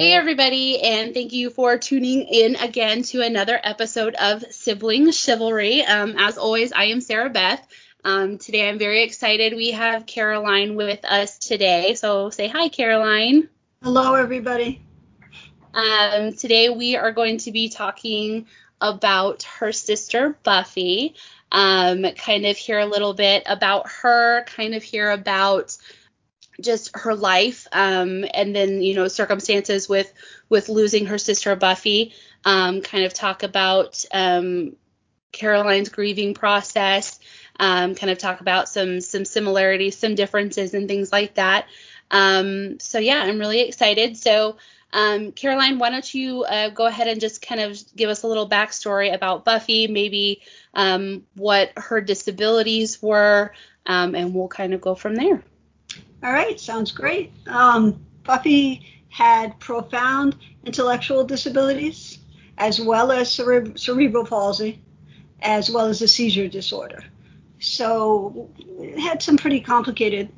Hey, everybody, and thank you for tuning in again to another episode of Sibling Chivalry. Um, as always, I am Sarah Beth. Um, today, I'm very excited. We have Caroline with us today. So, say hi, Caroline. Hello, everybody. Um, today, we are going to be talking about her sister, Buffy. Um, kind of hear a little bit about her, kind of hear about just her life um, and then you know circumstances with with losing her sister Buffy. Um, kind of talk about um, Caroline's grieving process. Um, kind of talk about some some similarities, some differences, and things like that. Um, so yeah, I'm really excited. So um, Caroline, why don't you uh, go ahead and just kind of give us a little backstory about Buffy, maybe what her disabilities were, and we'll kind of go from there. All right, sounds great. Um, Buffy had profound intellectual disabilities, as well as cere- cerebral palsy, as well as a seizure disorder. So had some pretty complicated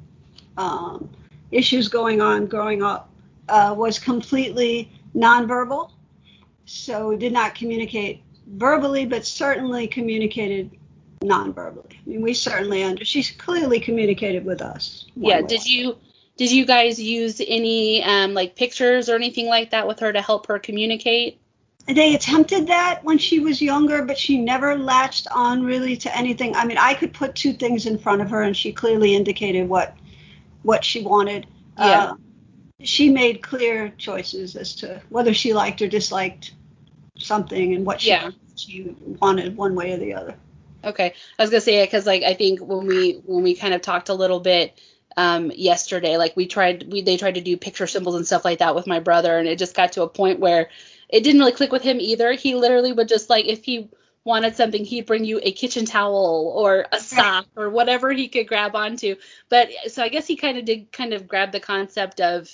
um, issues going on growing up. Uh, was completely nonverbal, so did not communicate verbally, but certainly communicated non-verbally. I mean, we certainly under. She's clearly communicated with us. Yeah. Did you did you guys use any um, like pictures or anything like that with her to help her communicate? They attempted that when she was younger, but she never latched on really to anything. I mean, I could put two things in front of her, and she clearly indicated what what she wanted. Yeah. Uh, she made clear choices as to whether she liked or disliked something and what she, yeah. she wanted one way or the other. Okay, I was gonna say it because like I think when we when we kind of talked a little bit um, yesterday, like we tried we they tried to do picture symbols and stuff like that with my brother, and it just got to a point where it didn't really click with him either. He literally would just like if he wanted something, he'd bring you a kitchen towel or a sock or whatever he could grab onto. But so I guess he kind of did kind of grab the concept of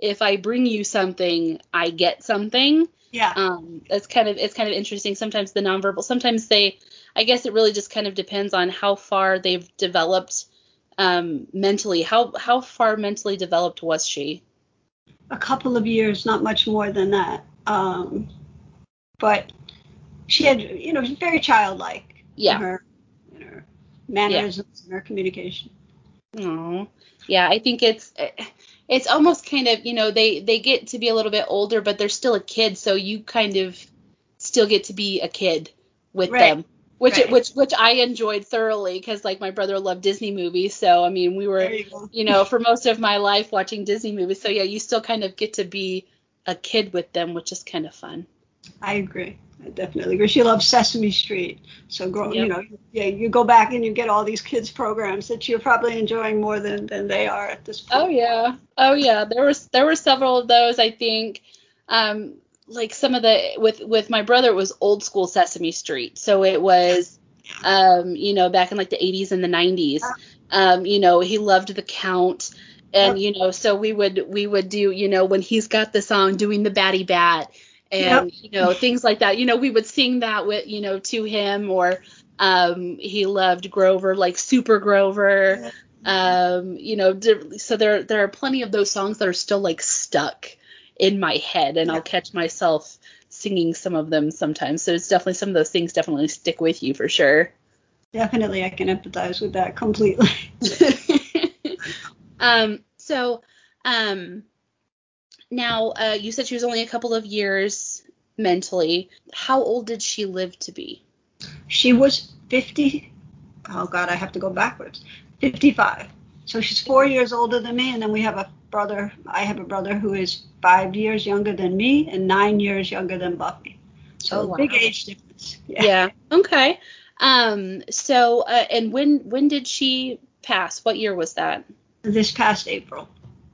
if I bring you something, I get something. Yeah. Um, it's kind of it's kind of interesting. Sometimes the nonverbal, sometimes they I guess it really just kind of depends on how far they've developed um, mentally. How how far mentally developed was she? A couple of years, not much more than that. Um, but she had, you know, very childlike. Yeah. In her, in her mannerisms yeah. and her communication. Oh, yeah. I think it's it's almost kind of, you know, they they get to be a little bit older, but they're still a kid, so you kind of still get to be a kid with right. them which right. which which I enjoyed thoroughly because like my brother loved Disney movies, so I mean we were you, you, know for most of my life watching Disney movies. So yeah, you still kind of get to be a kid with them, which is kind of fun. I agree. I definitely agree. She loves Sesame Street, so grow, yep. you know, yeah, you go back and you get all these kids programs that you're probably enjoying more than than they are at this point. Oh yeah, oh yeah. There was there were several of those. I think. Um, like some of the with with my brother it was old school Sesame Street. So it was um you know back in like the 80s and the 90s. Um you know he loved the count and you know so we would we would do you know when he's got the song doing the batty bat and yep. you know things like that. You know we would sing that with you know to him or um he loved Grover like Super Grover. Um you know so there there are plenty of those songs that are still like stuck in my head and yeah. I'll catch myself singing some of them sometimes. So it's definitely some of those things definitely stick with you for sure. Definitely I can empathize with that completely. um so um now uh you said she was only a couple of years mentally. How old did she live to be? She was 50 Oh god, I have to go backwards. 55. So she's 4 years older than me and then we have a brother. I have a brother who is five years younger than me and nine years younger than Buffy. So oh, wow. big age difference. Yeah. yeah. Okay. Um. So, uh, and when when did she pass? What year was that? This past April.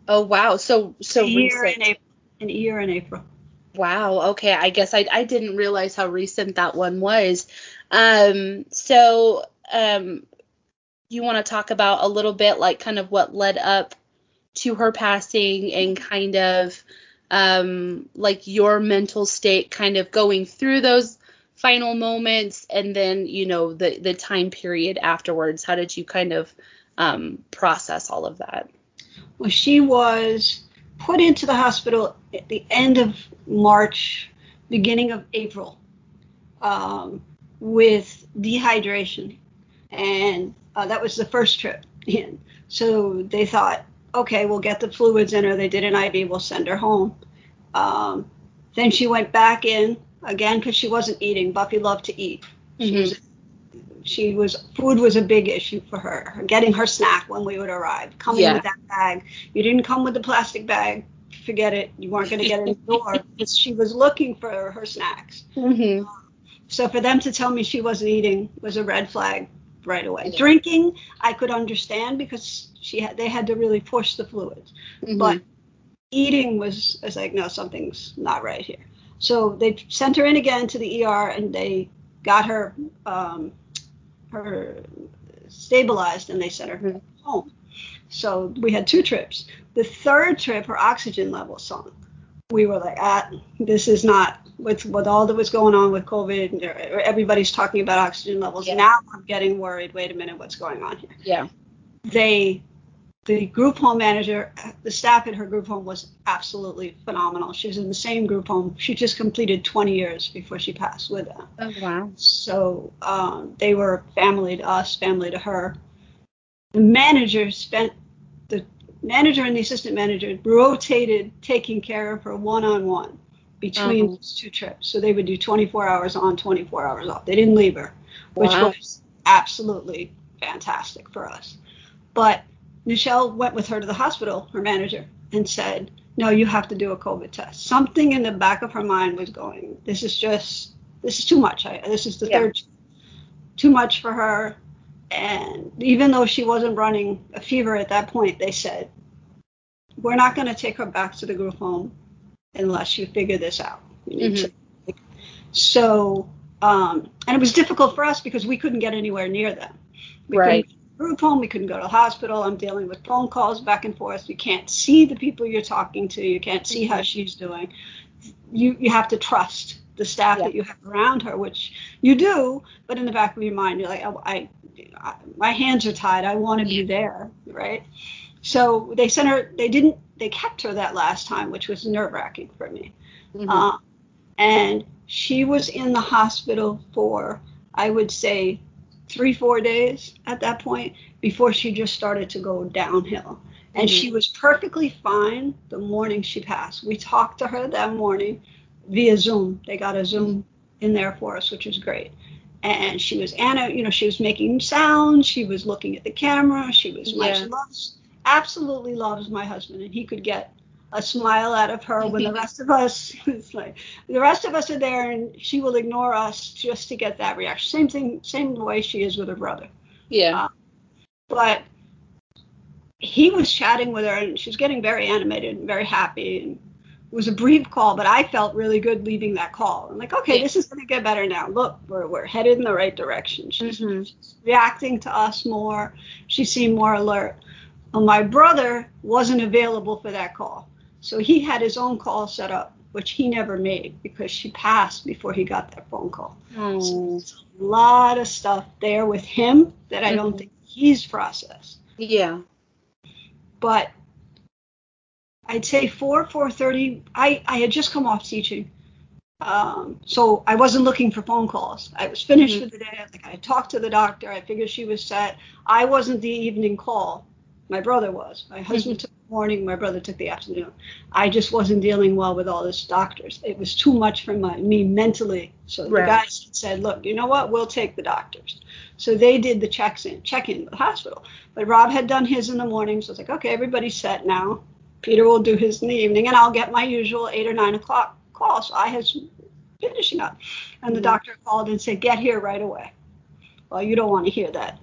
Oh wow. So so a year recent. in April. An year in April. Wow. Okay. I guess I I didn't realize how recent that one was. Um. So um. You want to talk about a little bit like kind of what led up to her passing and kind of um, like your mental state kind of going through those final moments and then you know the the time period afterwards. How did you kind of um, process all of that? Well she was put into the hospital at the end of March, beginning of April, um, with dehydration, and uh, that was the first trip in. So they thought, okay, we'll get the fluids in her. They did an IV. We'll send her home. Um, then she went back in again because she wasn't eating. Buffy loved to eat. She Mhm. was she was food was a big issue for her. Getting her snack when we would arrive, coming Yeah. with that bag. You didn't come with the plastic bag. Forget it. You weren't going to get it in the door because she was looking for her snacks. hmm So for them to tell me she wasn't eating was a red flag right away. Yeah. Drinking, I could understand because she had they had to really push the fluids. hmm But eating was, I was like, no, something's not right here. So they sent her in again to the ER and they got her um, her stabilized and they sent her Mhm. home. So we had two trips. The third trip, her oxygen level sunk. We were like, ah, this is not with with all that was going on with COVID. Everybody's talking about oxygen levels. Yeah. Now I'm getting worried. Wait a minute, what's going on here? yeah. they the group home manager the staff at her group home was absolutely phenomenal she was in the same group home she just completed 20 years before she passed with them Oh wow. so um, they were family to us family to her the manager spent the manager and the assistant manager rotated taking care of her one-on-one between Uh-huh. those two trips so they would do 24 hours on 24 hours off they didn't leave her which Wow. was absolutely fantastic for us. But Michelle went with her to the hospital, her manager, and said, No, you have to do a COVID test. Something in the back of her mind was going, This is just, this is too much. I, this is the Yeah. third, too much for her. And even though she wasn't running a fever at that point, they said, We're not going to take her back to the group home unless you figure this out. To so, um, and it was difficult for us because we couldn't get anywhere near them. We Right. couldn't go to the group home. We couldn't go to the hospital. I'm dealing with phone calls back and forth. You can't see the people you're talking to. You can't see how she's doing. You you have to trust the staff Yeah. that you have around her, which you do. But in the back of your mind, you're like, oh, I, I my hands are tied. I want to be there, right? So they sent her. They didn't. They kept her that last time, which was nerve wracking for me. Mhm. Uh, and she was in the hospital for, I would say, three, four days at that point before she just started to go downhill. And Mhm. she was perfectly fine the morning she passed. We talked to her that morning via Zoom. They got a Zoom in there for us, which was great. And she was Anna, you know, she was making sounds. She was looking at the camera. She was my Yeah. she loves, absolutely loves my husband, and he could get a smile out of her when the rest of us it's like the rest of us are there and she will ignore us just to get that reaction. Same thing same way she is with her brother. Yeah. but he was chatting with her and she's getting very animated and very happy and it was a brief call but i felt really good leaving that call. I'm like okay Yeah. this is going to get better now. Look we're, we're headed in the right direction. She's, Mhm. she's reacting to us more. She seemed more alert my brother wasn't available for that call so he had his own call set up which he never made because she passed before he got that phone call Oh. a lot of stuff there with him that i don't Mhm. think he's processed Yeah. but I'd say four, four thirty. I I had just come off teaching, um, so I wasn't looking for phone calls. I was finished Mhm. for the day. I think I talked to the doctor. I figured she was set. I wasn't the evening call. My brother was. My husband took the morning. My brother took the afternoon. I just wasn't dealing well with all this doctors. It was too much for my me mentally. So Right. the guys said, "Look, you know what? We'll take the doctors." So they did the checks in, check in with the hospital. But Rob had done his in the morning, so it's like, okay, everybody's set now. Peter will do his in the evening, and I'll get my usual eight or nine o'clock call. So I was finishing up, and the Mhm. doctor called and said, "Get here right away." Well, you don't want to hear that.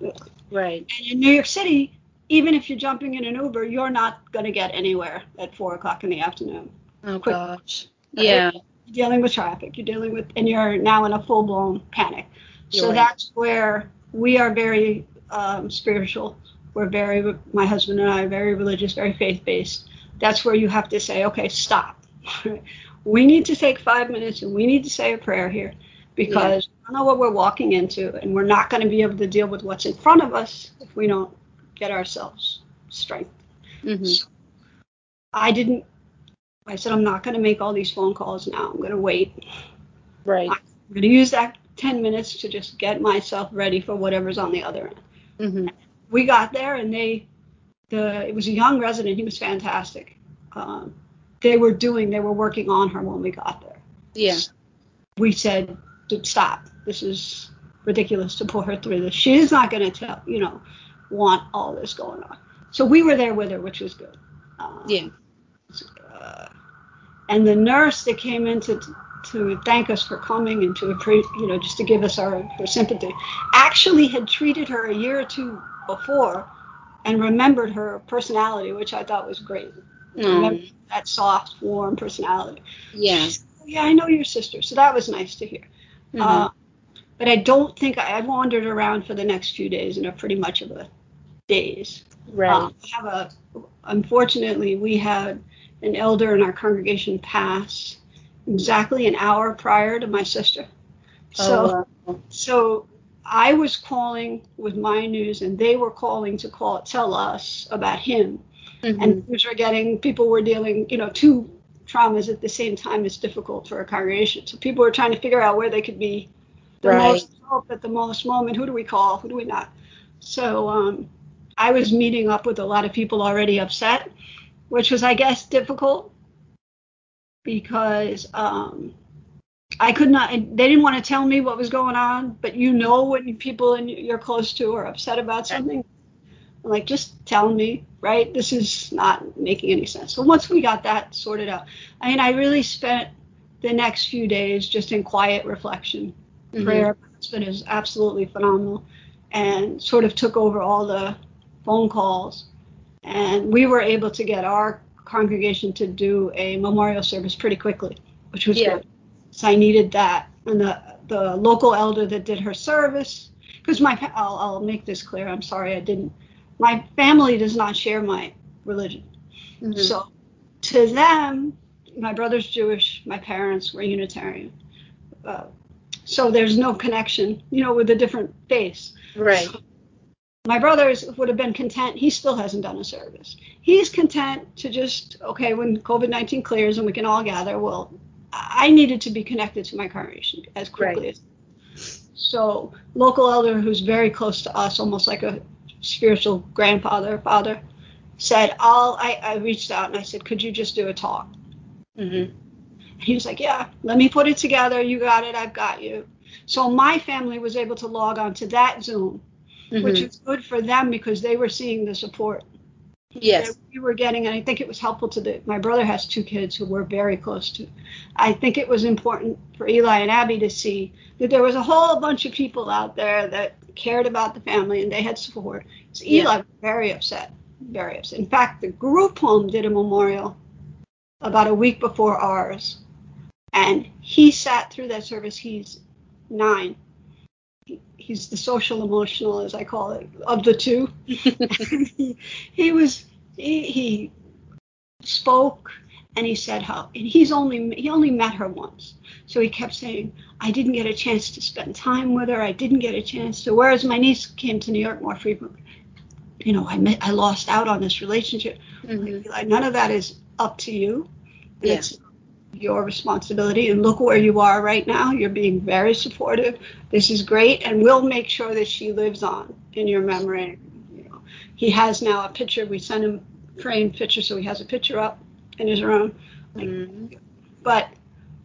Right. And in New York City, even if you're jumping in an Uber, you're not going to get anywhere at four o'clock in the afternoon. Oh Quick. gosh. Yeah. You're dealing with traffic. You're dealing with, and you're now in a full blown panic. You're so right. that's where we are very um, spiritual. We're very, my husband and I are very religious, very faith based. That's where you have to say, okay, stop. we need to take five minutes and we need to say a prayer here because we don't know what we're walking into and we're not going to be able to deal with what's in front of us if we don't get ourselves strength. hmm So I didn't I said, I'm not going to make all these phone calls now. I'm going to wait. Right. I'm going to use that 10 minutes to just get myself ready for whatever's on the other end. Mm-hmm. We got there and they, the it was a young resident. He was fantastic. Um, they were doing, they were working on her when we got there. Yeah. We said, stop. This is ridiculous to pull her through this. She's not going to tell, you know, want all this going on. So we were there with her, which was good. Um, Yeah. uh, and the nurse that came in to to thank us for coming and to appre- you know just to give us our, her sympathy actually had treated her a year or two before and remembered her personality which i thought was great Remembered that soft warm personality Yeah. Said, "Oh, yeah i know your sister so that was nice to hear Mhm. uh, but i don't think I, I wandered around for the next few days and are pretty much of a daze right. um, we have a, unfortunately, we had an elder in our congregation pass exactly an hour prior to my sister. So, oh, wow. so I was calling with my news, and they were calling to call tell us about him. Mhm. And news were getting people were dealing, you know, two traumas at the same time is difficult for a congregation. So people were trying to figure out where they could be the Right. most help at the most moment. Who do we call? Who do we not? So um, I was meeting up with a lot of people already upset, which was, I guess, difficult because um, I could not. They didn't want to tell me what was going on, but you know when people in you're close to are upset about something. I'm like, just tell me, right? This is not making any sense. So once we got that sorted out, I mean, I really spent the next few days just in quiet reflection. Mhm. Prayer, my husband is absolutely phenomenal, and sort of took over all the phone calls, and we were able to get our congregation to do a memorial service pretty quickly, which was Yeah. good. So I needed that, and the the local elder that did her service, because my I'll, I'll make this clear. I'm sorry I didn't. My family does not share my religion, Mhm. so to them, my brother's Jewish, my parents were Unitarian. Uh, so there's no connection, you know, with a different face. right. My brothers would have been content. He still hasn't done a service. He's content to just, okay, when COVID 19 clears and we can all gather, well, I needed to be connected to my congregation as quickly Right. as. So, local elder who's very close to us, almost like a spiritual grandfather, father, said, I'll, I, I reached out and I said, could you just do a talk? Mhm. He was like, Yeah, let me put it together. You got it. I've got you. So my family was able to log on to that Zoom, which Mhm. was good for them because they were seeing the support Yes. we were getting. And I think it was helpful to the, my brother has two kids who we're very close to. I think it was important for Eli and Abby to see that there was a whole bunch of people out there that cared about the family and they had support. So Yeah. Eli was very upset, very upset. In fact, the group home did a memorial about a week before ours. And he sat through that service. He's nine. He- He's the social emotional, as I call it, of the two. he, he was he, he spoke and he said how and he's only he only met her once so he kept saying i didn't get a chance to spend time with her i didn't get a chance to whereas my niece came to new york more frequently you know i met i lost out on this relationship Mhm. like, none of that is up to you Yeah. it's your responsibility and look where you are right now. You're being very supportive. This is great and we'll make sure that she lives on in your memory. You know he has now a picture. We sent him framed picture so he has a picture up in his room. Mhm. but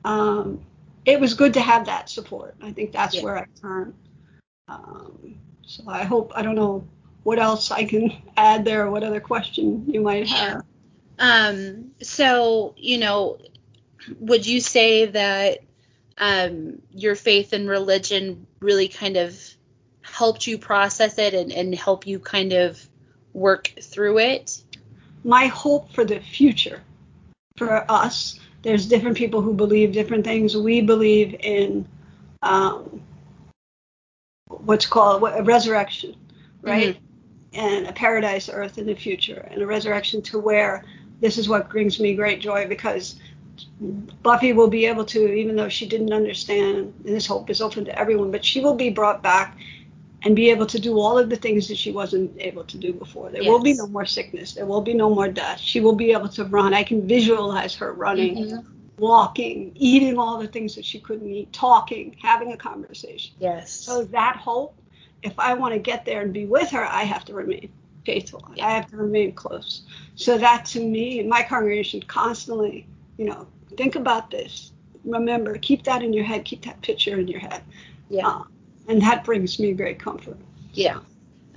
um, it was good to have that support. I think that's Yeah. where i turn um, so i hope i don't know what else i can add there or what other question you might have. Um, so, you know, would you say that um, your faith and religion really kind of helped you process it and, and help you kind of work through it? my hope for the future for us there's different people who believe different things. We believe in um, what's called a resurrection right? And a paradise earth in the future and a resurrection to where this is what brings me great joy because buffy will be able to even though she didn't understand and this hope is open to everyone but she will be brought back and be able to do all of the things that she wasn't able to do before. There yes. will be no more sickness. There will be no more death. She will be able to run. I can visualize her running, mm-hmm. walking, eating all the things that she couldn't eat, talking, having a conversation. Yes. So that hope, if I want to get there and be with her, I have to remain faithful. Yeah. I have to remain close. So that to me, my congregation constantly, you know, think about this. Remember, keep that in your head. Keep that picture in your head. Yeah. Uh, and that brings me great comfort. Yeah,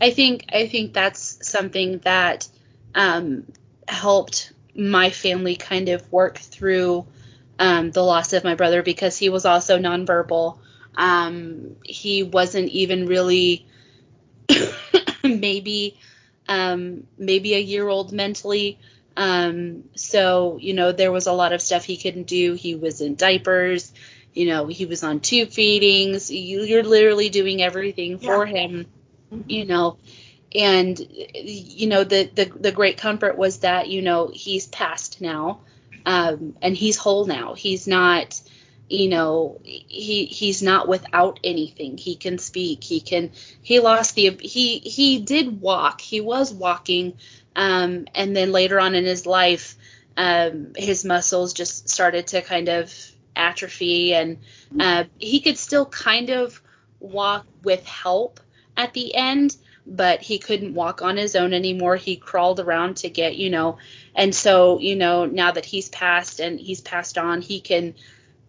I think I think that's something that um, helped my family kind of work through um, the loss of my brother because he was also nonverbal. Um, he wasn't even really maybe um, maybe a year old mentally. Um, so you know there was a lot of stuff he couldn't do. He was in diapers you know, he was on tube feedings. You, are literally doing everything for yeah. him, you know. And you know, the, the the great comfort was that you know he's passed now, um, and he's whole now. He's not, you know, he he's not without anything. He can speak. He can. He lost the. He he did walk. He was walking, um, and then later on in his life, um, his muscles just started to kind of atrophy, and uh, he could still kind of walk with help at the end, but he couldn't walk on his own anymore. He crawled around to get, you know, and so, you know, now that he's passed and he's passed on, he can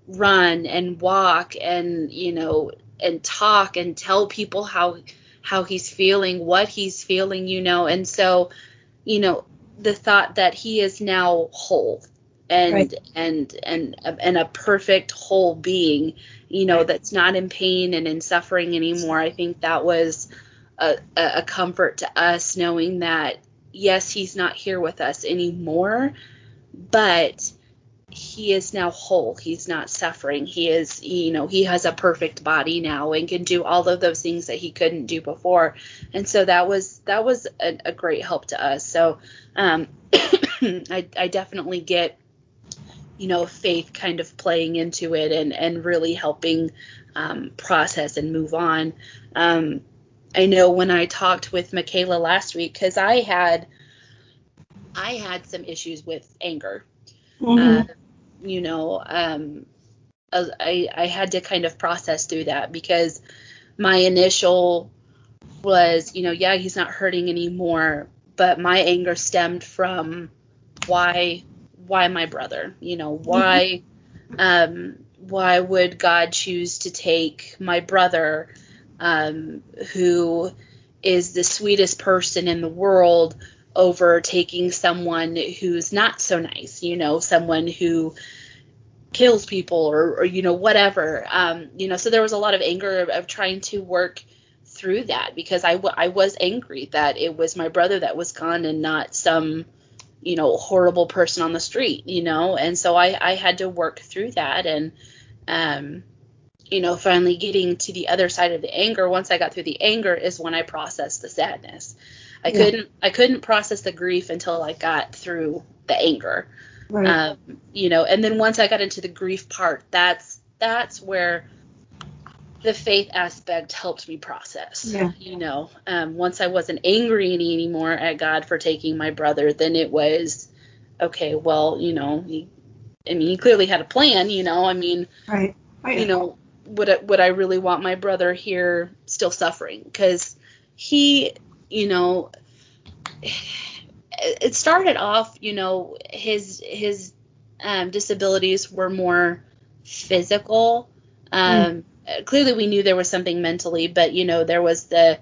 run and walk and, you know, and talk and tell people how how he's feeling, what he's feeling, you know. And so, you know, the thought that he is now whole and right. and and and a perfect whole being you know that's not in pain and in suffering anymore i think that was a, a comfort to us knowing that yes he's not here with us anymore but he is now whole he's not suffering he is you know he has a perfect body now and can do all of those things that he couldn't do before and so that was that was a, a great help to us so um I, I definitely get you know, faith kind of playing into it and, and really helping um, process and move on. Um, I know when I talked with Michaela last week, because I had I had some issues with anger. Mm-hmm. Uh, you know, um, I I had to kind of process through that because my initial was, you know, yeah, he's not hurting anymore, but my anger stemmed from why why my brother? You know, why um, why would God choose to take my brother, um, who is the sweetest person in the world, over taking someone who's not so nice? You know, someone who kills people or, or you know whatever. Um, you know, so there was a lot of anger of, of trying to work through that because I, w- I was angry that it was my brother that was gone and not some you know, horrible person on the street, you know, and so I, I had to work through that and, um, you know, finally getting to the other side of the anger. Once I got through the anger is when I processed the sadness. I yeah. couldn't, I couldn't process the grief until I got through the anger. Right. Um, you know, and then once I got into the grief part, that's, that's where the faith aspect helped me process. Yeah. You know, um, once I wasn't angry any, anymore at God for taking my brother, then it was okay. Well, you know, he, I mean, he clearly had a plan. You know, I mean, right. right. You know, would I, would I really want my brother here still suffering? Because he, you know, it started off, you know, his his um, disabilities were more physical. Um, mm clearly we knew there was something mentally, but you know there was the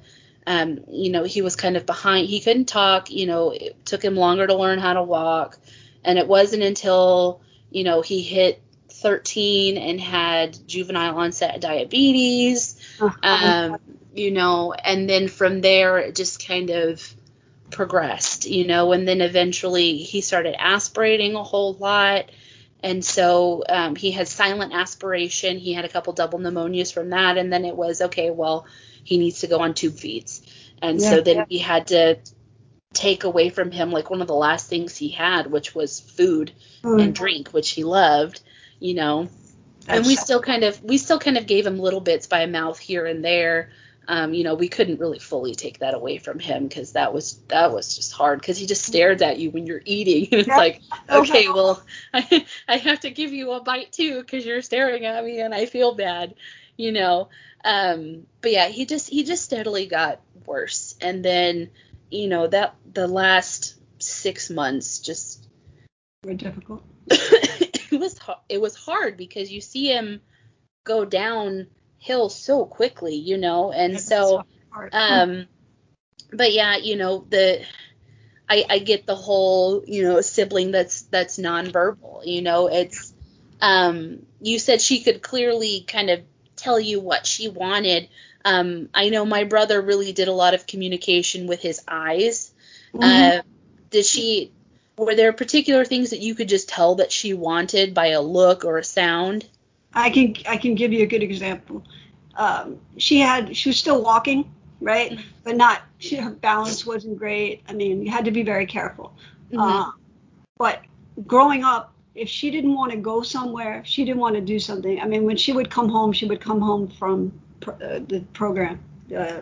um, you know he was kind of behind. He couldn't talk. You know it took him longer to learn how to walk, and it wasn't until you know he hit 13 and had juvenile onset diabetes. Uh-huh. Um, you know, and then from there it just kind of progressed, you know, and then eventually he started aspirating a whole lot and so um, he had silent aspiration. He had a couple double pneumonias from that, and then it was okay. Well, he needs to go on tube feeds, and yeah, so then yeah. we had to take away from him like one of the last things he had, which was food mm. and drink, which he loved, you know. That's and we still kind of we still kind of gave him little bits by mouth here and there, um, you know, we couldn't really fully take that away from him because that was that was just hard because he just stares at you when you're eating and it's Yeah. like, Oh, okay, no. well, I, I have to give you a bite too because you're staring at me and I feel bad, you know. Um, but yeah, he just he just steadily got worse, and then you know that the last six months just were difficult. it was it was hard because you see him go downhill so quickly, you know, and That's so um but yeah, you know, the I I get the whole, you know, sibling that's that's nonverbal, you know, it's um you said she could clearly kind of tell you what she wanted. Um I know my brother really did a lot of communication with his eyes. Mhm. Uh did she were there particular things that you could just tell that she wanted by a look or a sound? I can I can give you a good example. Um, she had she was still walking, right? Mhm. But not she, her balance wasn't great. I mean, you had to be very careful. Mhm. Uh, but growing up, if she didn't want to go somewhere, if she didn't want to do something. I mean, when she would come home, she would come home from pr- uh, the program. Uh,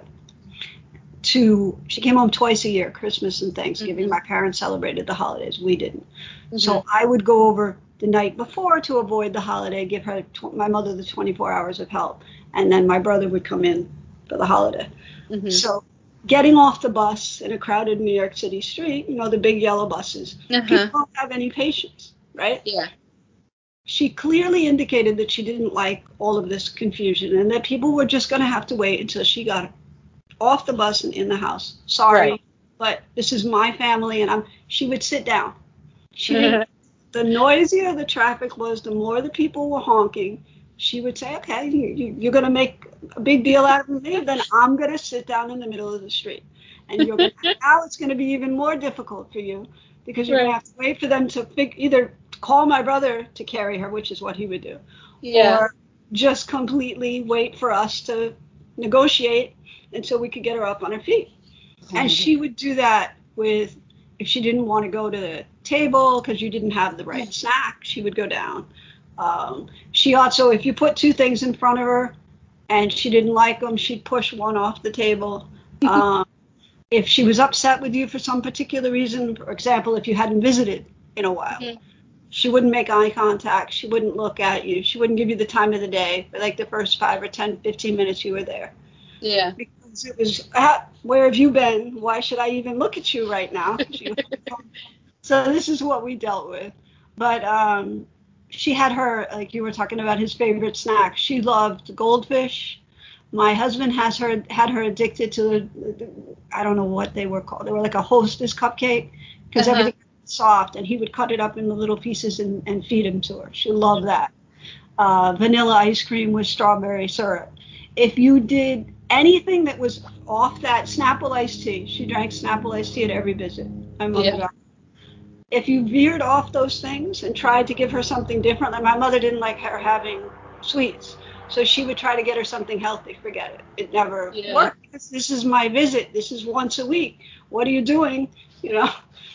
to she came home twice a year, Christmas and Thanksgiving. Mhm. My parents celebrated the holidays. We didn't. Mhm. So I would go over the night before to avoid the holiday, give her tw- my mother the 24 hours of help, and then my brother would come in for the holiday. Mhm. So getting off the bus in a crowded New York City street, you know, the big yellow buses, Uh-huh. people don't have any patience, right? Yeah. She clearly indicated that she didn't like all of this confusion and that people were just going to have to wait until she got off the bus and in the house. Sorry, Right. but this is my family, and I'm. She would sit down. She the noisier the traffic was, the more the people were honking, she would say, okay, you, you, you're going to make a big deal out of me, then I'm going to sit down in the middle of the street. And you're gonna, now it's going to be even more difficult for you because you're going to have to wait for them to fig, either call my brother to carry her, which is what he would do, Yeah. or just completely wait for us to negotiate until we could get her up on her feet. And she would do that with, if she didn't want to go to the table because you didn't have the right snack, she would go down. Um, she also, if you put two things in front of her and she didn't like them, she'd push one off the table. Um, if she was upset with you for some particular reason, for example, if you hadn't visited in a while, Mhm. she wouldn't make eye contact. She wouldn't look at you. She wouldn't give you the time of the day for like the first five or 10, 15 minutes you were there yeah. because it was ah, where have you been? Why should i even look at you right now? So this is what we dealt with. But um, she had her like you were talking about his favorite snack. She loved goldfish. My husband has her had her addicted to the, the i don't know what they were called. They were like a hostess cupcake because Uh-huh. everything was soft and he would cut it up into little pieces and, and feed them to her. She loved that. Uh, vanilla ice cream with strawberry syrup. If you did anything that was off that Snapple iced tea, she drank Snapple iced tea at every visit. My mother Yeah. If you veered off those things and tried to give her something different, like my mother didn't like her having sweets, so she would try to get her something healthy. Forget it. It never Yeah. worked. This, this is my visit. This is once a week. What are you doing? You know.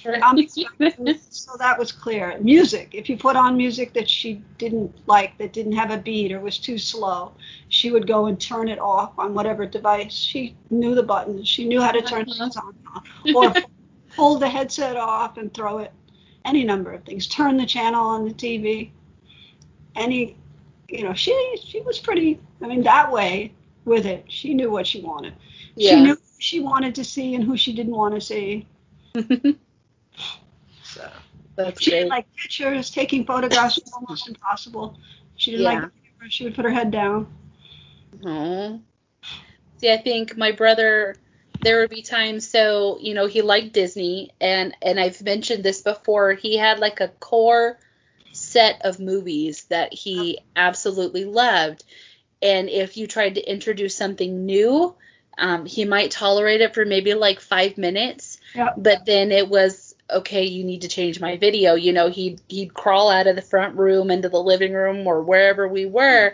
Right. So that was clear. Music. If you put on music that she didn't like, that didn't have a beat or was too slow, she would go and turn it off on whatever device. She knew the buttons. She knew how to turn Uh-huh. things on, and off. or pull the headset off and throw it. Any number of things. Turn the channel on the TV. Any, you know, she she was pretty. I mean, that way with it, she knew what she wanted. She knew who she wanted to see and who she didn't want to see. So. That's She great. didn't like pictures, taking photographs was almost impossible. She didn't like Yeah. the camera. She would put her head down. Aw. See, I think my brother, there would be times. So you know, he liked Disney, and and I've mentioned this before. He had like a core set of movies that he absolutely loved, and if you tried to introduce something new, um, he might tolerate it for maybe like five minutes, Yep. but then it was okay you need to change my video. You know he'd he'd crawl out of the front room into the living room or wherever we were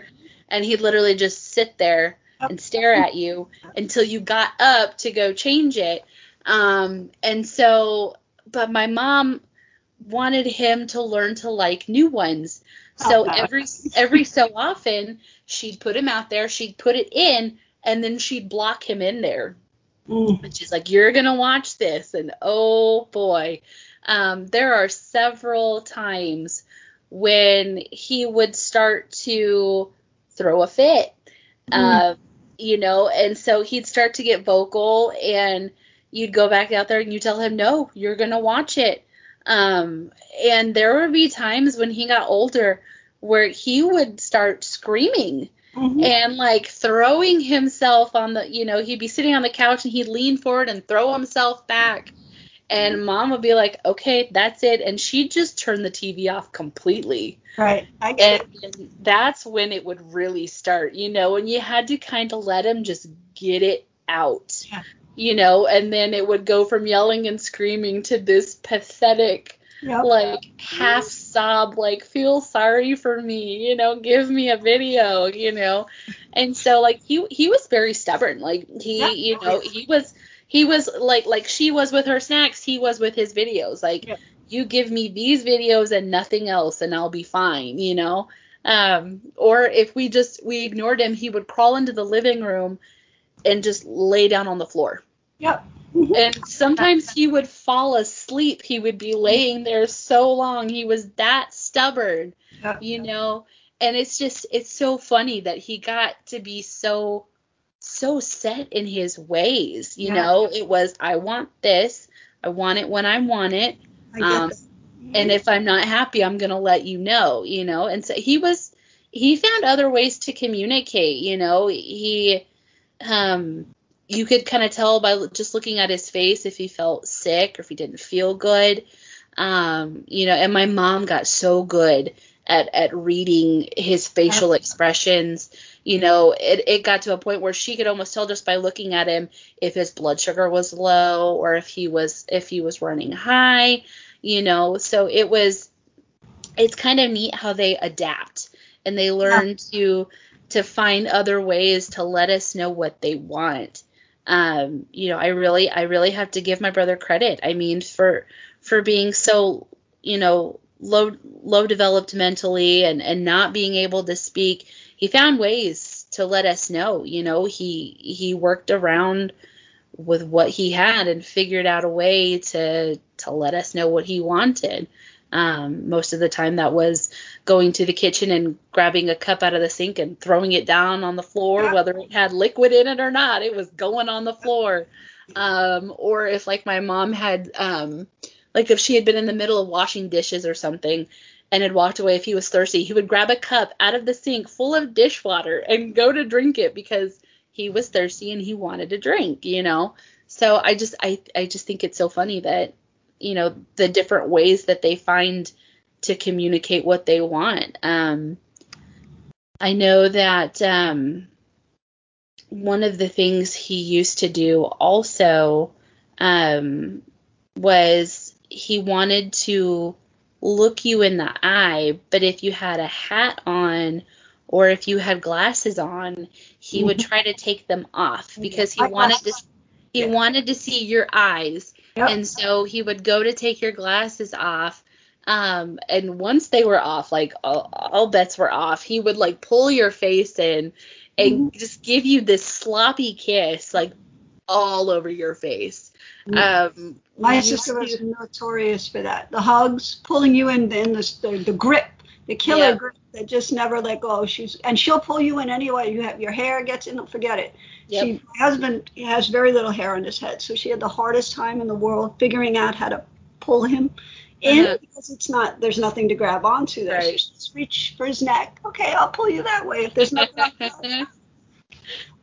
and he'd literally just sit there and stare at you until you got up to go change it. Um and so but my mom wanted him to learn to like new ones so Oh, every every so often she'd put him out there she'd put it in and then she'd block him in there. Mm. And she's like, You're gonna watch this. And oh boy. Um, there are several times when he would start to throw a fit. Mm. Um, you know, and so he'd start to get vocal and you'd go back out there and you tell him, No, you're gonna watch it. Um, and there would be times when he got older where he would start screaming Mhm. and like throwing himself on the you know he'd be sitting on the couch and he'd lean forward and throw himself back and mom would be like okay that's it and she'd just turn the tv off completely Right. I get and, and that's when it would really start you know and you had to kind of let him just get it out Yeah. You know and then it would go from yelling and screaming to this pathetic Yep. like half sob like feel sorry for me you know give me a video you know and so like he he was very stubborn like he Yeah. you know he was he was like like she was with her snacks he was with his videos like Yeah. you give me these videos and nothing else and I'll be fine you know um or if we just we ignored him he would crawl into the living room and just lay down on the floor Yep. Mhm. and sometimes he would fall asleep. He would be laying there so long. He was that stubborn, Yep. you know. And it's just it's so funny that he got to be so so set in his ways, you Yeah. know. It was I want this. I want it when I want it. I Um. And if I'm not happy, I'm going to let you know, you know. And so he was he found other ways to communicate, you know. He um you could kind of tell by just looking at his face if he felt sick or if he didn't feel good. Um, you know, and my mom got so good at at reading his facial expressions. You know, it, it got to a point where she could almost tell just by looking at him if his blood sugar was low or if he was if he was running high, you know. So it was it's kind of neat how they adapt and they learn to to find other ways to let us know what they want um you know i really i really have to give my brother credit. I mean for for being so you know low low developed mentally and and not being able to speak he found ways to let us know you know he he worked around with what he had and figured out a way to to let us know what he wanted um, most of the time that was going to the kitchen and grabbing a cup out of the sink and throwing it down on the floor, whether it had liquid in it or not. It was going on the floor. Um, or if like my mom had, um, like if she had been in the middle of washing dishes or something and had walked away if he was thirsty, he would grab a cup out of the sink full of dishwater and go to drink it because he was thirsty and he wanted to drink, you know. So I just I I just think it's so funny that you know the different ways that they find to communicate what they want. Um, I know that um, one of the things he used to do also um, was he wanted to look you in the eye, but if you had a hat on or if you had glasses on, he would Mhm. try to take them off because he My wanted to he Yeah. wanted to see your eyes Yep. and so he would go to take your glasses off. Um, and once they were off, like all, all bets were off, he would like pull your face in and just give you this sloppy kiss, like all over your face. Um, My sister was to- notorious for that. The hugs, pulling you in, the, the, the grip, the killer Yeah. grip that just never let go. She's and she'll pull you in anyway. You have your hair gets in, forget it. Yep. She my husband has very little hair on his head, so she had the hardest time in the world figuring out how to pull him in Uh-huh. because it's not there's nothing to grab onto there. So Right. she just reach for his neck. Okay, I'll pull you that way if there's nothing.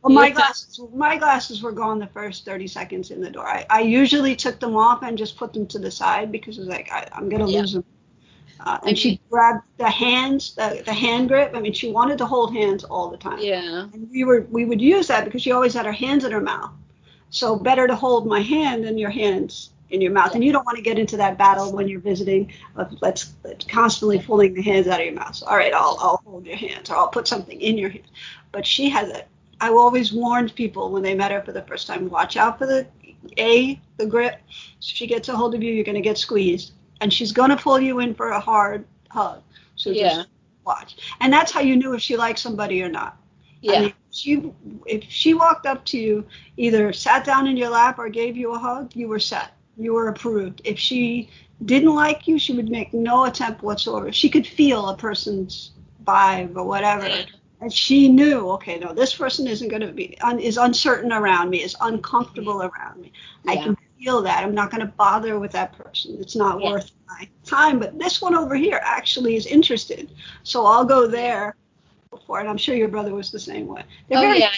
Well, my glasses, my glasses were gone the first 30 seconds in the door. I, I usually took them off and just put them to the side because it was like I, I'm gonna Yeah. lose them. Uh, and she grabbed the hands, the, the hand grip. I mean, she wanted to hold hands all the time. yeah, And we were we would use that because she always had her hands in her mouth. So better to hold my hand than your hands in your mouth. And you don't want to get into that battle when you're visiting of let's, let's constantly pulling the hands out of your mouth. So, all right, I'll I'll hold your hands or I'll put something in your hands. But she has it. I always warned people when they met her for the first time, watch out for the A, the grip. If she gets a hold of you, you're gonna get squeezed. And she's gonna pull you in for a hard hug. So Yeah. just watch. And that's how you knew if she liked somebody or not. Yeah. I mean, she if she walked up to you, either sat down in your lap or gave you a hug, you were set. You were approved. If she didn't like you, she would make no attempt whatsoever. She could feel a person's vibe or whatever. And she knew, okay, no, this person isn't going to be, un, is uncertain around me, is uncomfortable around me. I Yeah. can feel that. I'm not going to bother with that person. It's not Yeah. worth my time. But this one over here actually is interested. So I'll go there before. And I'm sure your brother was the same way. They're oh very, yeah.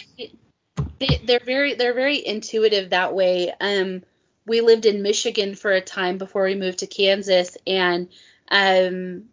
They, they're very they're very intuitive that way. Um, we lived in Michigan for a time before we moved to Kansas, and um,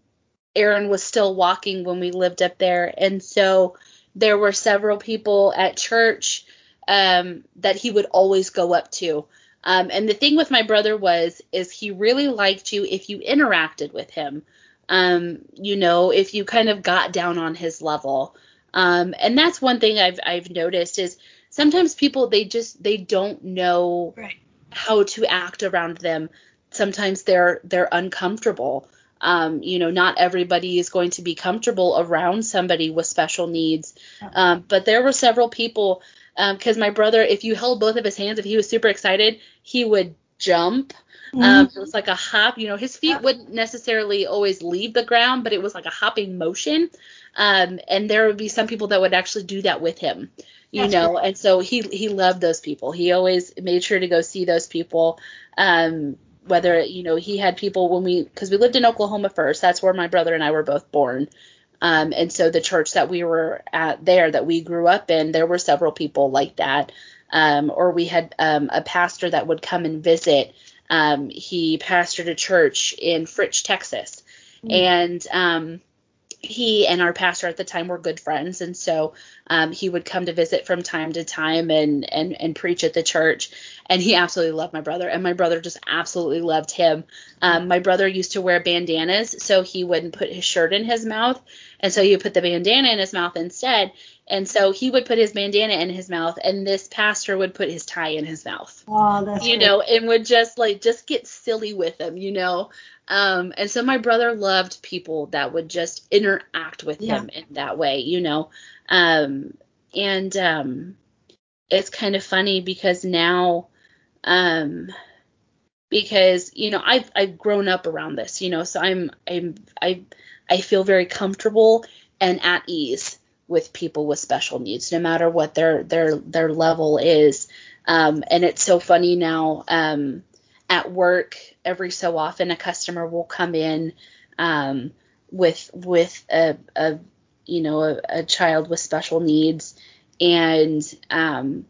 Aaron was still walking when we lived up there, and so there were several people at church um, that he would always go up to. Um, and the thing with my brother was, is he really liked you if you interacted with him. Um, you know, if you kind of got down on his level. Um, and that's one thing I've I've noticed is sometimes people they just they don't know Right. how to act around them. Sometimes they're they're uncomfortable. Um, you know, not everybody is going to be comfortable around somebody with special needs. Um, but there were several people because my brother, if you held both of his hands, if he was super excited, he would jump. Um, it was like a hop. You know, his feet wouldn't necessarily always leave the ground, but it was like a hopping motion. Um, and there would be some people that would actually do that with him. You That's know, and so he he loved those people. He always made sure to go see those people. Um, whether you know he had people when we because we lived in Oklahoma first. That's where my brother and I were both born. Um, and so the church that we were at there that we grew up in, there were several people like that. Um, or we had um, a pastor that would come and visit. Um, he pastored a church in Fritch, Texas, Mm. and um, he and our pastor at the time were good friends, and so um, he would come to visit from time to time and and and preach at the church. And he absolutely loved my brother, and my brother just absolutely loved him. Um, my brother used to wear bandanas, so he wouldn't put his shirt in his mouth, and so you put the bandana in his mouth instead. And so he would put his bandana in his mouth, and this pastor would put his tie in his mouth Oh, that's you know, and would just like just get silly with him, you know. Um, and so my brother loved people that would just interact with Yeah. him in that way, you know. Um, and um, it's kind of funny because now, um, because you know I've I've grown up around this, you know, so I'm I'm I I feel very comfortable and at ease with people with special needs, no matter what their their their level is. Um, and it's so funny now um, at work. Every so often, a customer will come in um, with with a, a you know a, a child with special needs, and um,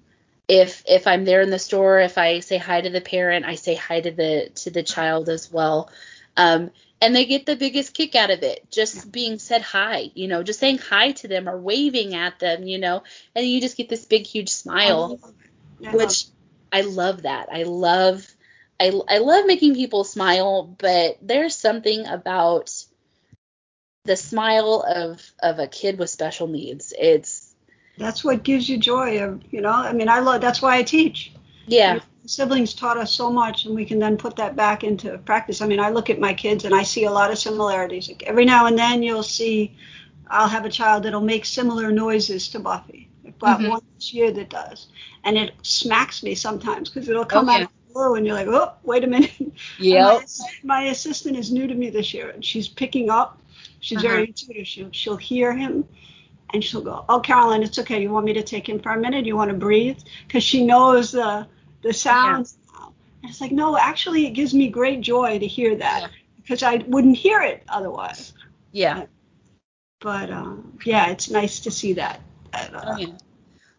if if I'm there in the store, if I say hi to the parent, I say hi to the to the child as well. Um, and they get the biggest kick out of it just being said hi you know just saying hi to them or waving at them you know and you just get this big huge smile I which I love that. I love I, I love making people smile, but there's something about the smile of of a kid with special needs. It's that's what gives you joy of you know i mean i love that's why i teach yeah, siblings taught us so much and we can then put that back into practice i mean i look at my kids and i see a lot of similarities like every now and then you'll see i'll have a child that'll make similar noises to buffy i've got Mhm. one this year that does and it smacks me sometimes because it'll come Oh, out yeah. of the blue and you're like oh wait a minute yep, my, my assistant is new to me this year and she's picking up she's Uh-huh. very intuitive she'll, she'll hear him and she'll go, "Oh, Caroline, it's okay. You want me to take him for a minute? You want to breathe?" Because she knows the the sounds. now. And it's like, no, actually, it gives me great joy to hear that Yeah. because I wouldn't hear it otherwise. yeah. But um, yeah, it's nice to see that. And, uh, Oh, yeah.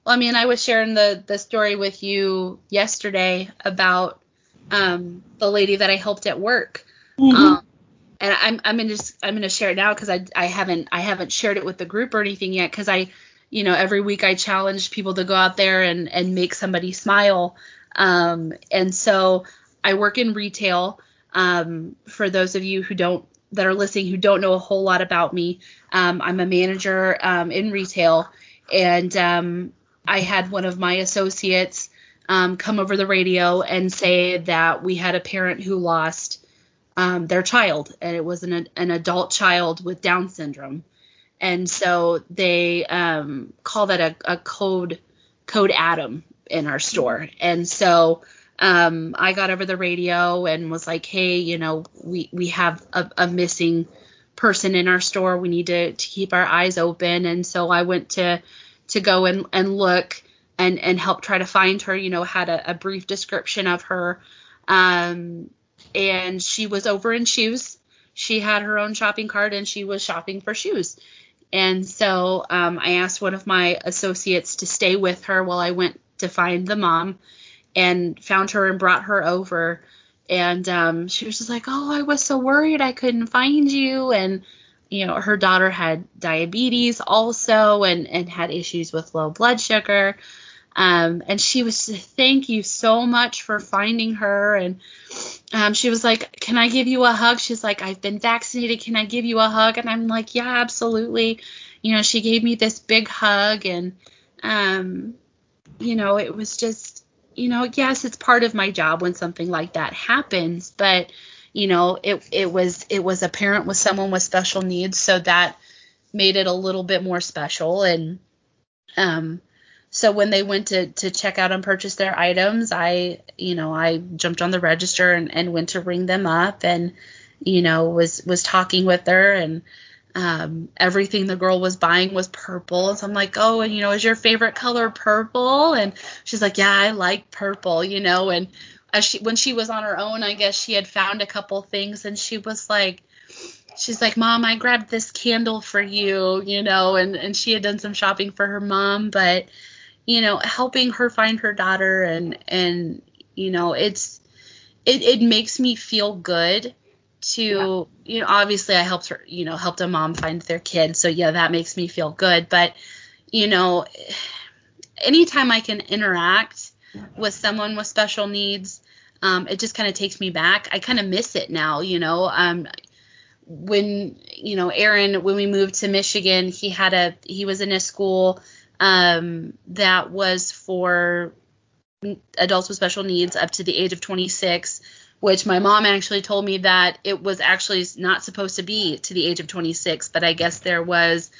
Well, I mean, I was sharing the the story with you yesterday about um the lady that I helped at work. mhm. Um, and I'm I'm gonna just I'm gonna share it now because I I haven't I haven't shared it with the group or anything yet because I you know every week I challenge people to go out there and and make somebody smile. Um, and so I work in retail. Um, for those of you who don't that are listening who don't know a whole lot about me, um, I'm a manager um, in retail, and um, I had one of my associates um, come over the radio and say that we had a parent who lost their child, and it was an, an adult child with Down syndrome. and so they call that a, a code code Adam in our store. And so um, I got over the radio and was like, hey, you know, we we have a, a missing person in our store. We need to, to keep our eyes open. And so I went to to go and, and look and and help try to find her. You know, had a, a brief description of her. Um, and she was over in shoes. She had her own shopping cart and she was shopping for shoes. And so um, I asked one of my associates to stay with her while I went to find the mom and found her and brought her over. And um, she was just like, Oh, I was so worried I couldn't find you. And, you know, her daughter had diabetes also and, and had issues with low blood sugar. Um, and she was thank you so much for finding her. And um, she was like, can I give you a hug? She's like, I've been vaccinated. Can I give you a hug? And I'm like, yeah, absolutely. You know, she gave me this big hug and, um, you know, it was just, you know, yes, it's part of my job when something like that happens, but you know, it it was it was a parent with someone with special needs, so that made it a little bit more special. And um so when they went to to check out and purchase their items, I you know I jumped on the register and, and went to ring them up and you know was was talking with her and um, everything the girl was buying was purple. So I'm like, oh, and you know, is your favorite color purple? And she's like, yeah, I like purple, you know. And as she when she was on her own, I guess she had found a couple things, and she was like, she's like, mom, I grabbed this candle for you, you know, and and she had done some shopping for her mom, but you know, helping her find her daughter and and you know, it's it, it makes me feel good to yeah. you know obviously I helped her you know helped a mom find their kid. So yeah that makes me feel good. But you know anytime I can interact with someone with special needs um, it just kind of takes me back. I kind of miss it now you know? Um, when you know Aaron when we moved to Michigan he had a he was in a school um, that was for adults with special needs up to the age of 26, which my mom actually told me that it was actually not supposed to be to the age of 26, but I guess there was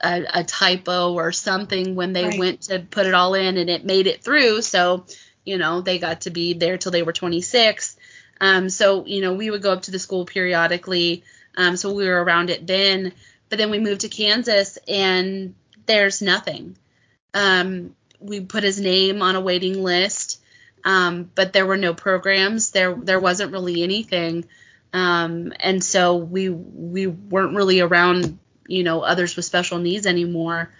a, a typo or something when they right. went to put it all in and it made it through. So, you know, they got to be there till they were 26. Um, so, you know, we would go up to the school periodically. Um, so we were around it then. But then we moved to Kansas and there's nothing. Um, we put his name on a waiting list, um, but there were no programs. There there wasn't really anything, um, and so we we weren't really around you know others with special needs anymore.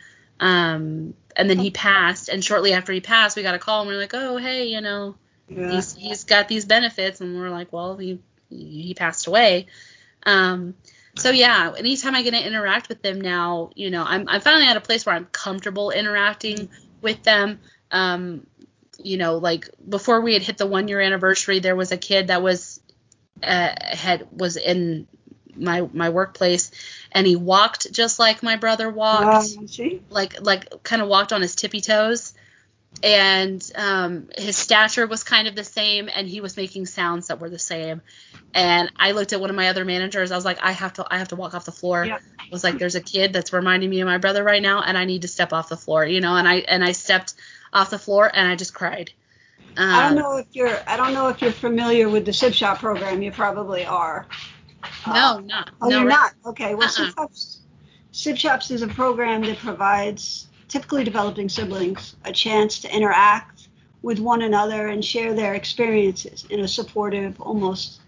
Um, and then he passed, and shortly after he passed, we got a call, and we are like, oh hey, you know, yeah. he's he's got these benefits, and we're like, well, he he passed away. Um, so yeah, anytime I get to interact with them now, you know, I'm I'm finally at a place where I'm comfortable interacting with them. Um, you know, like before we had hit the one year anniversary, there was a kid that was uh, had was in my my workplace and he walked just like my brother walked like like kind of walked on his tippy toes. And um, his stature was kind of the same and he was making sounds that were the same. And i looked at one of my other managers. I was like i have to i have to walk off the floor. Yeah. i was like there's a kid that's reminding me of my brother right now and i need to step off the floor you know and i and i stepped off the floor and i just cried. Um, i don't um, know if you're i don't know if you're familiar with the sib shop program. You probably are. No uh, not. oh no, you're not? Okay well uh-uh. shops sib shops is a program that provides typically developing siblings a chance to interact with one another and share their experiences in a supportive, almost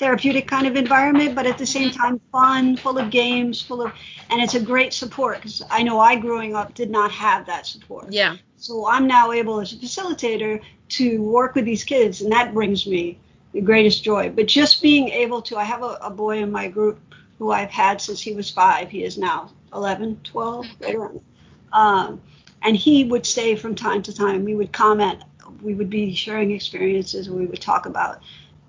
therapeutic kind of environment, but at the same mm-hmm. time fun, full of games, full of, and it's a great support because I know I growing up did not have that support. Yeah. So I'm now able as a facilitator to work with these kids, and that brings me the greatest joy. But just being able to, I have a, a boy in my group who I've had since he was five. He is now 11, 12, right around um, and he would say from time to time, we would comment, we would be sharing experiences, and we would talk about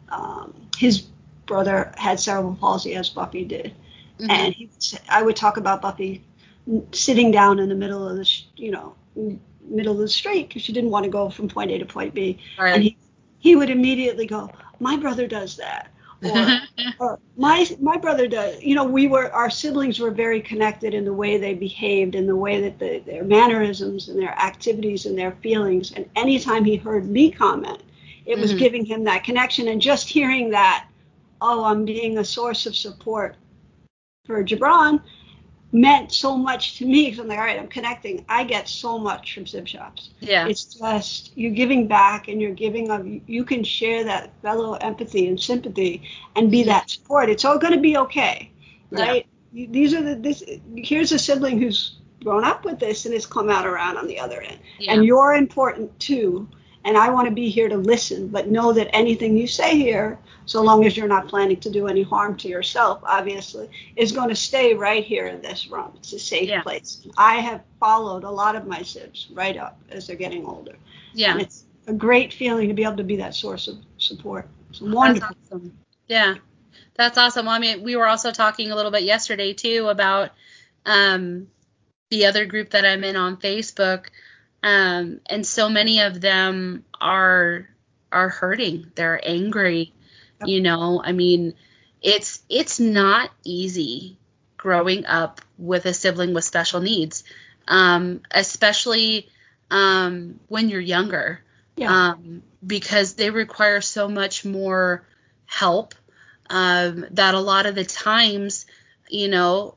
um, his brother had cerebral palsy as Buffy did, mm-hmm. and he would say, I would talk about Buffy sitting down in the middle of the, you know, middle of the street because she didn't want to go from point A to point B, right. and he he would immediately go, my brother does that, or, or my my brother does. You know, we were our siblings were very connected in the way they behaved, in the way that the, their mannerisms and their activities and their feelings. And anytime he heard me comment, it was Mhm. giving him that connection. And just hearing that, oh, I'm being a source of support for Gibran meant so much to me because I'm like, all right, I'm connecting. I get so much from Sib Shops. Yeah. It's just you're giving back and you're giving of you can share that fellow empathy and sympathy and be that support. It's all going to be okay, right? You- These are the this. Here's a sibling who's grown up with this and has come out around on the other end, yeah. and you're important too. And I want to be here to listen, but know that anything you say here, so long as you're not planning to do any harm to yourself, obviously, is going to stay right here in this room. It's a safe Yeah. place. I have followed a lot of my sibs right up as they're getting older. yeah. And it's a great feeling to be able to be that source of support. It's That's wonderful. awesome. Yeah. That's awesome. Well, I mean, we were also talking a little bit yesterday too about um, the other group that I'm in on Facebook, um, and so many of them are are hurting. They're angry. Yep. You know, I mean, it's it's not easy growing up with a sibling with special needs, um, especially um, when you're younger Yeah. um, because they require so much more help um, that a lot of the times, you know,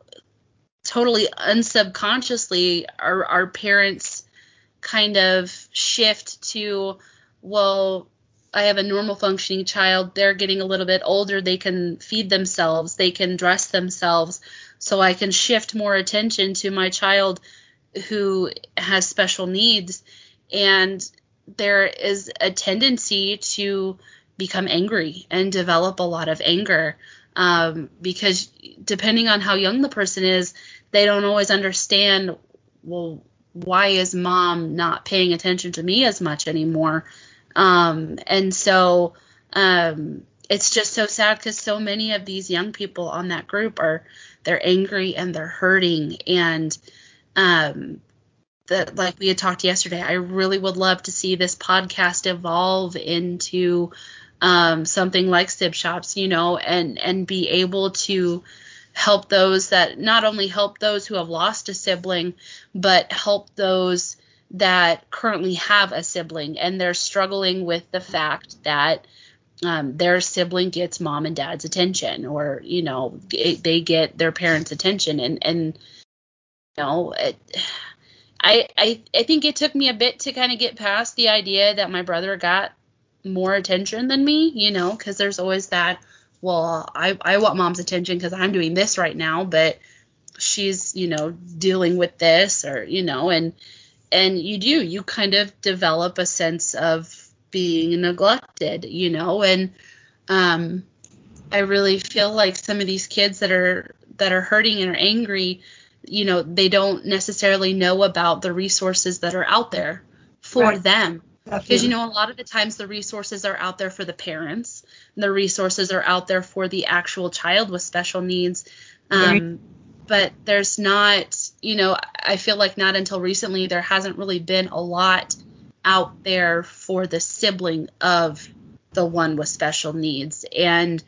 totally unsubconsciously, our, our parents kind of shift to, well, I have a normal functioning child. They're getting a little bit older. They can feed themselves. They can dress themselves. So I can shift more attention to my child who has special needs. And there is a tendency to become angry and develop a lot of anger um, because depending on how young the person is, they don't always understand, well, why is mom not paying attention to me as much anymore? Um, and so um, it's just so sad because so many of these young people on that group are they're angry and they're hurting and um, that like we had talked yesterday, I really would love to see this podcast evolve into um, something like Sib Shops, you know, and and be able to help those that not only help those who have lost a sibling, but help those that currently have a sibling and they're struggling with the fact that um, their sibling gets mom and dad's attention or you know g- they get their parents attention and and you know it, I, I I think it took me a bit to kind of get past the idea that my brother got more attention than me, you know, because there's always that. Well, I I want mom's attention because I'm doing this right now, but she's you know dealing with this or you know and and you do you kind of develop a sense of being neglected, you know, and um I really feel like some of these kids that are that are hurting and are angry, you know, they don't necessarily know about the resources that are out there for Right. them. Because you know, a lot of the times the resources are out there for the parents, the resources are out there for the actual child with special needs. Um, but there's not, you know, I feel like not until recently there hasn't really been a lot out there for the sibling of the one with special needs. And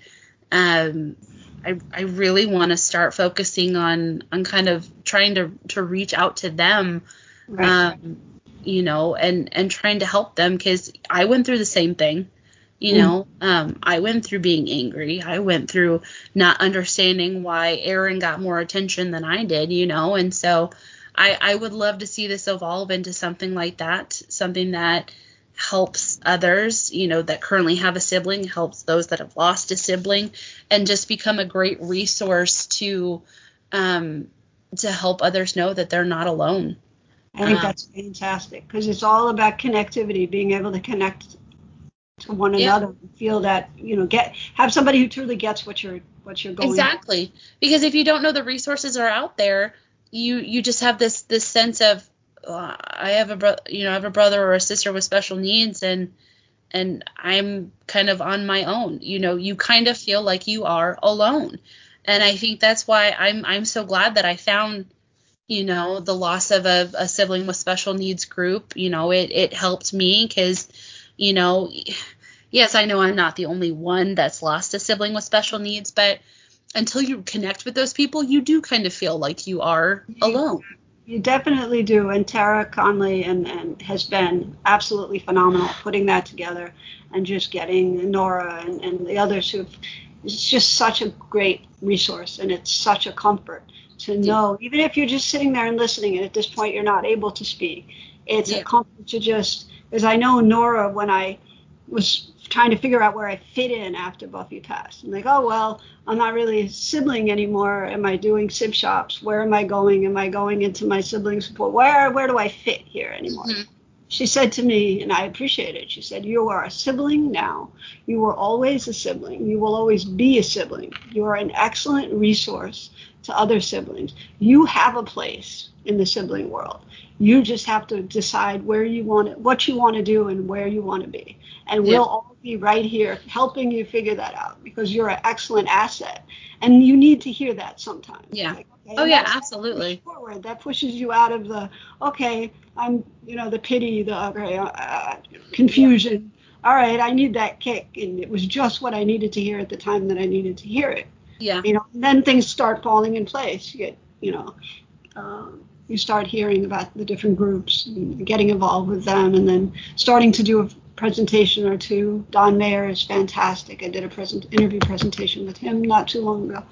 um, I, I really want to start focusing on on kind of trying to to reach out to them Right. um, you know, and and trying to help them because I went through the same thing. You Mm. know, um, I went through being angry. I went through not understanding why Aaron got more attention than I did. You know, and so I I would love to see this evolve into something like that, something that helps others, you know, that currently have a sibling, helps those that have lost a sibling, and just become a great resource to um, to help others know that they're not alone. I think Uh, that's fantastic because it's all about connectivity, being able to connect to one another, feel that you know, get have somebody who truly gets what you're what you're going. Exactly. Because if you don't know the resources are out there, you you just have this this sense of uh, I have a bro- you know I have a brother or a sister with special needs and and I'm kind of on my own. You know, you kind of feel like you are alone. And I think that's why I'm I'm so glad that I found you know the loss of a, a sibling with special needs group. You know, it it helped me because you know yes, I know I'm not the only one that's lost a sibling with special needs, but until you connect with those people, you do kind of feel like you are alone. You definitely do. And Tara Conley and, and has been absolutely phenomenal putting that together and just getting Nora and, and the others who've it's just such a great resource and it's such a comfort to know, even if you're just sitting there and listening and at this point you're not able to speak, it's yeah. a comfort to just because I know Nora when I was trying to figure out where I fit in after Buffy passed. I'm like, oh well, I'm not really a sibling anymore. Am I doing sib shops? Where am I going? Am I going into my sibling support? Where where do I fit here anymore? Mm-hmm. She said to me, and I appreciate it. She said, "You are a sibling now. You were always a sibling. You will always be a sibling. You are an excellent resource to other siblings. You have a place in the sibling world. You just have to decide where you want it, what you want to do, and where you want to be. And yeah. we'll all be right here helping you figure that out because you're an excellent asset. And you need to hear that sometimes. Yeah. Like, okay, oh yeah, absolutely. Forward. That pushes you out of the okay, I'm you know the pity, the okay, uh, confusion. All right, I need that kick, and it was just what I needed to hear at the time that I needed to hear it. Yeah. You know, then things start falling in place. You get, you know, um, you start hearing about the different groups and getting involved with them, and then starting to do a presentation or two. Don Meyer is fantastic. I did a present interview presentation with him not too long ago.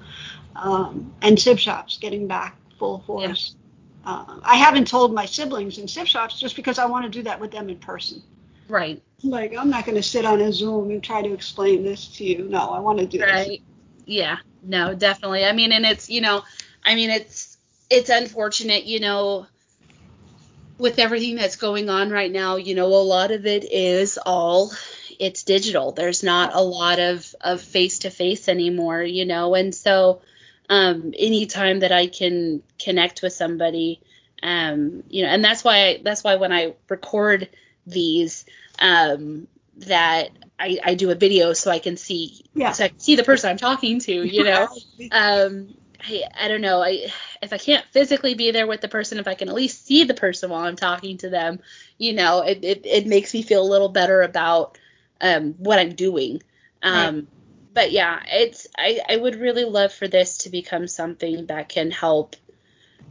Um, and Sib Shops getting back full force. Yeah. Uh, I haven't told my siblings in Sib Shops just because I want to do that with them in person. Right. Like I'm not going to sit on a Zoom and try to explain this to you. No, I want to do right. This. Yeah. No, definitely. I mean, and it's you know, I mean, it's it's unfortunate, you know, with everything that's going on right now, you know, a lot of it is all it's digital. There's not a lot of of face to face anymore, you know, and so um anytime that I can connect with somebody, um, you know, and that's why I, that's why when I record these, um, that I, I do a video so I can see yeah. so I can see the person I'm talking to, you know. um, I, I don't know. I if I can't physically be there with the person, if I can at least see the person while I'm talking to them, you know, it it, it makes me feel a little better about um what I'm doing. Um right. but yeah, it's I, I would really love for this to become something that can help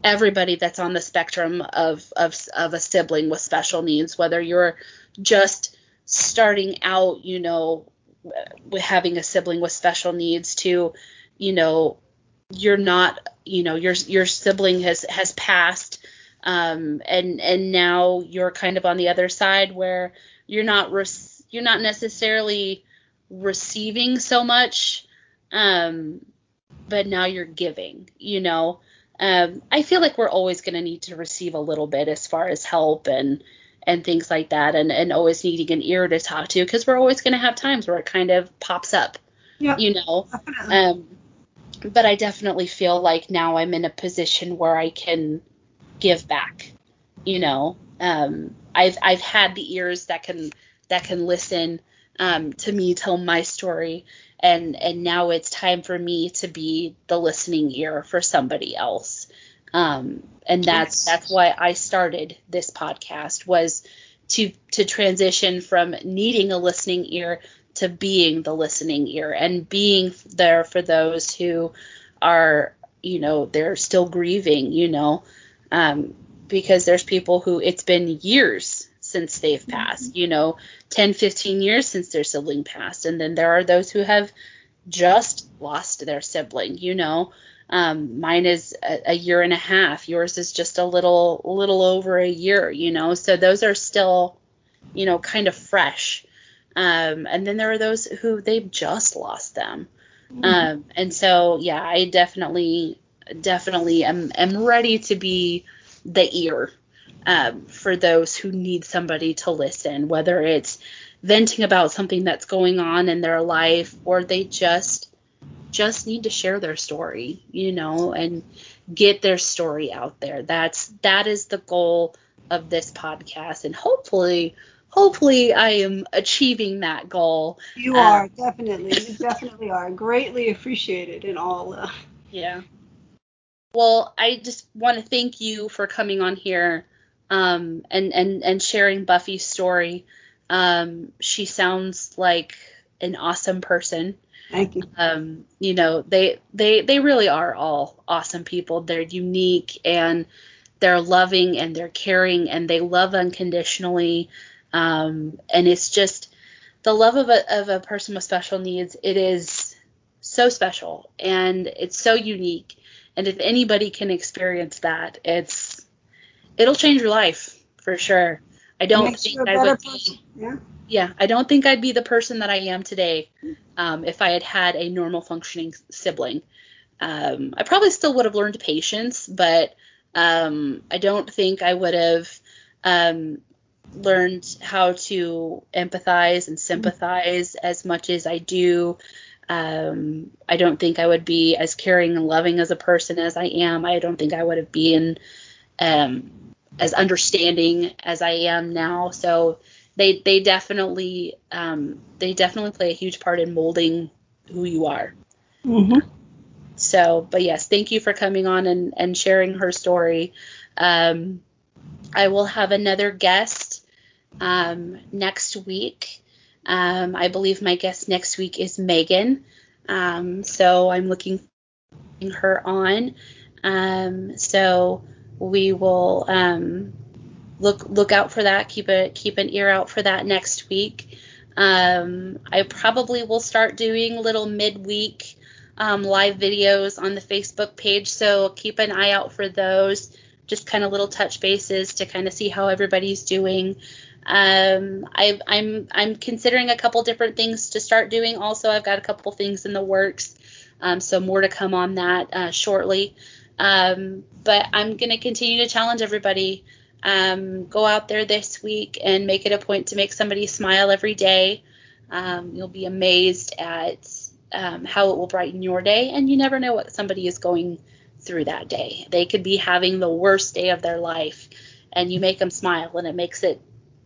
everybody that's on the spectrum of of of a sibling with special needs, whether you're just starting out, you know, with having a sibling with special needs to, you know, you're not you know your your sibling has has passed um, and and now you're kind of on the other side where you're not re- you're not necessarily receiving so much um, but now you're giving you know? Um, I feel like we're always going to need to receive a little bit as far as help and and things like that and and always needing an ear to talk to because we're always going to have times where it kind of pops up yep, you know? Um but I definitely feel like now I'm in a position where I can give back. You know, um, I've I've had the ears that can that can listen um, to me tell my story, and and now it's time for me to be the listening ear for somebody else. Um, and that's that's why I started this podcast was to to transition from needing a listening ear to being the listening ear and being there for those who are, you know, they're still grieving, you know, um, because there's people who it's been years since they've mm-hmm. passed, you know, 10, 15 years since their sibling passed. And then there are those who have just lost their sibling, you know. Um, mine is a, a year and a half. Yours is just a little, little over a year, you know. So those are still, you know, kind of fresh. Um, and then there are those who they've just lost them. Mm-hmm. Um, and so, yeah, I definitely, definitely am, am ready to be the ear um, for those who need somebody to listen, whether it's venting about something that's going on in their life or they just just need to share their story, you know, and get their story out there. That's that is the goal of this podcast and hopefully hopefully I am achieving that goal. You um, are definitely, you definitely are greatly appreciated in all. Uh... Yeah. Well, I just want to thank you for coming on here um, and and and sharing Buffy's story. Um, she sounds like an awesome person. Thank you. Um, you know, they they they really are all awesome people. They're unique and they're loving and they're caring and they love unconditionally. Um, and it's just the love of a of a person with special needs. It is so special and it's so unique. And if anybody can experience that, it's it'll change your life for sure. I don't think I would be, yeah. yeah, I don't think I'd be the person that I am today um, if I had had a normal functioning sibling. Um, I probably still would have learned patience, but um, I don't think I would have um, learned how to empathize and sympathize as much as I do. Um, I don't think I would be as caring and loving as a person as I am. I don't think I would have been um, as understanding as I am now. So they they definitely um, they definitely play a huge part in molding who you are. Mm-hmm. So, but yes, thank you for coming on and, and sharing her story. Um, I will have another guest um, next week. Um, I believe my guest next week is Megan. Um, so I'm looking her on. Um, so we will um, look look out for that. Keep a keep an ear out for that next week. Um, I probably will start doing little midweek um, live videos on the Facebook page, so keep an eye out for those. Just kind of little touch bases to kind of see how everybody's doing. Um, I, I'm I'm considering a couple different things to start doing. Also, I've got a couple things in the works, um, so more to come on that uh, shortly. Um, but I'm going to continue to challenge everybody. Um, go out there this week and make it a point to make somebody smile every day. Um, you'll be amazed at um, how it will brighten your day, and you never know what somebody is going through that day. They could be having the worst day of their life, and you make them smile, and it makes it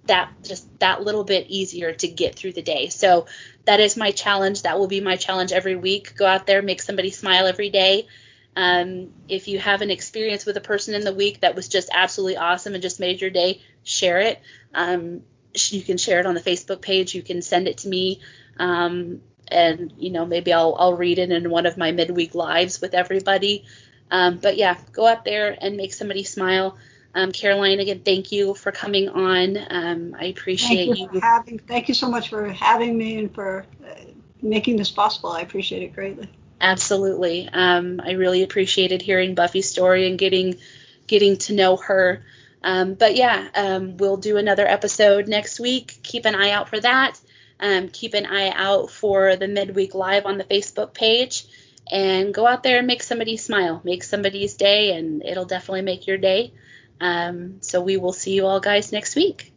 that just that little bit easier to get through the day. So that is my challenge. That will be my challenge every week. Go out there, make somebody smile every day um, if you have an experience with a person in the week that was just absolutely awesome and just made your day, share it. Um, you can share it on the Facebook page. You can send it to me, um, and you know maybe I'll I'll read it in one of my midweek lives with everybody. Um, but yeah, go out there and make somebody smile. Um, Caroline, again, thank you for coming on. Um, I appreciate thank you. you. having, thank you so much for having me and for uh, making this possible. I appreciate it greatly. Absolutely. Um, I really appreciated hearing Buffy's story and getting getting to know her. Um, but yeah, um, we'll do another episode next week. Keep an eye out for that. Um, keep an eye out for the midweek live on the Facebook page. And go out there and make somebody smile, make somebody's day, and it'll definitely make your day. Um, so we will see you all guys next week.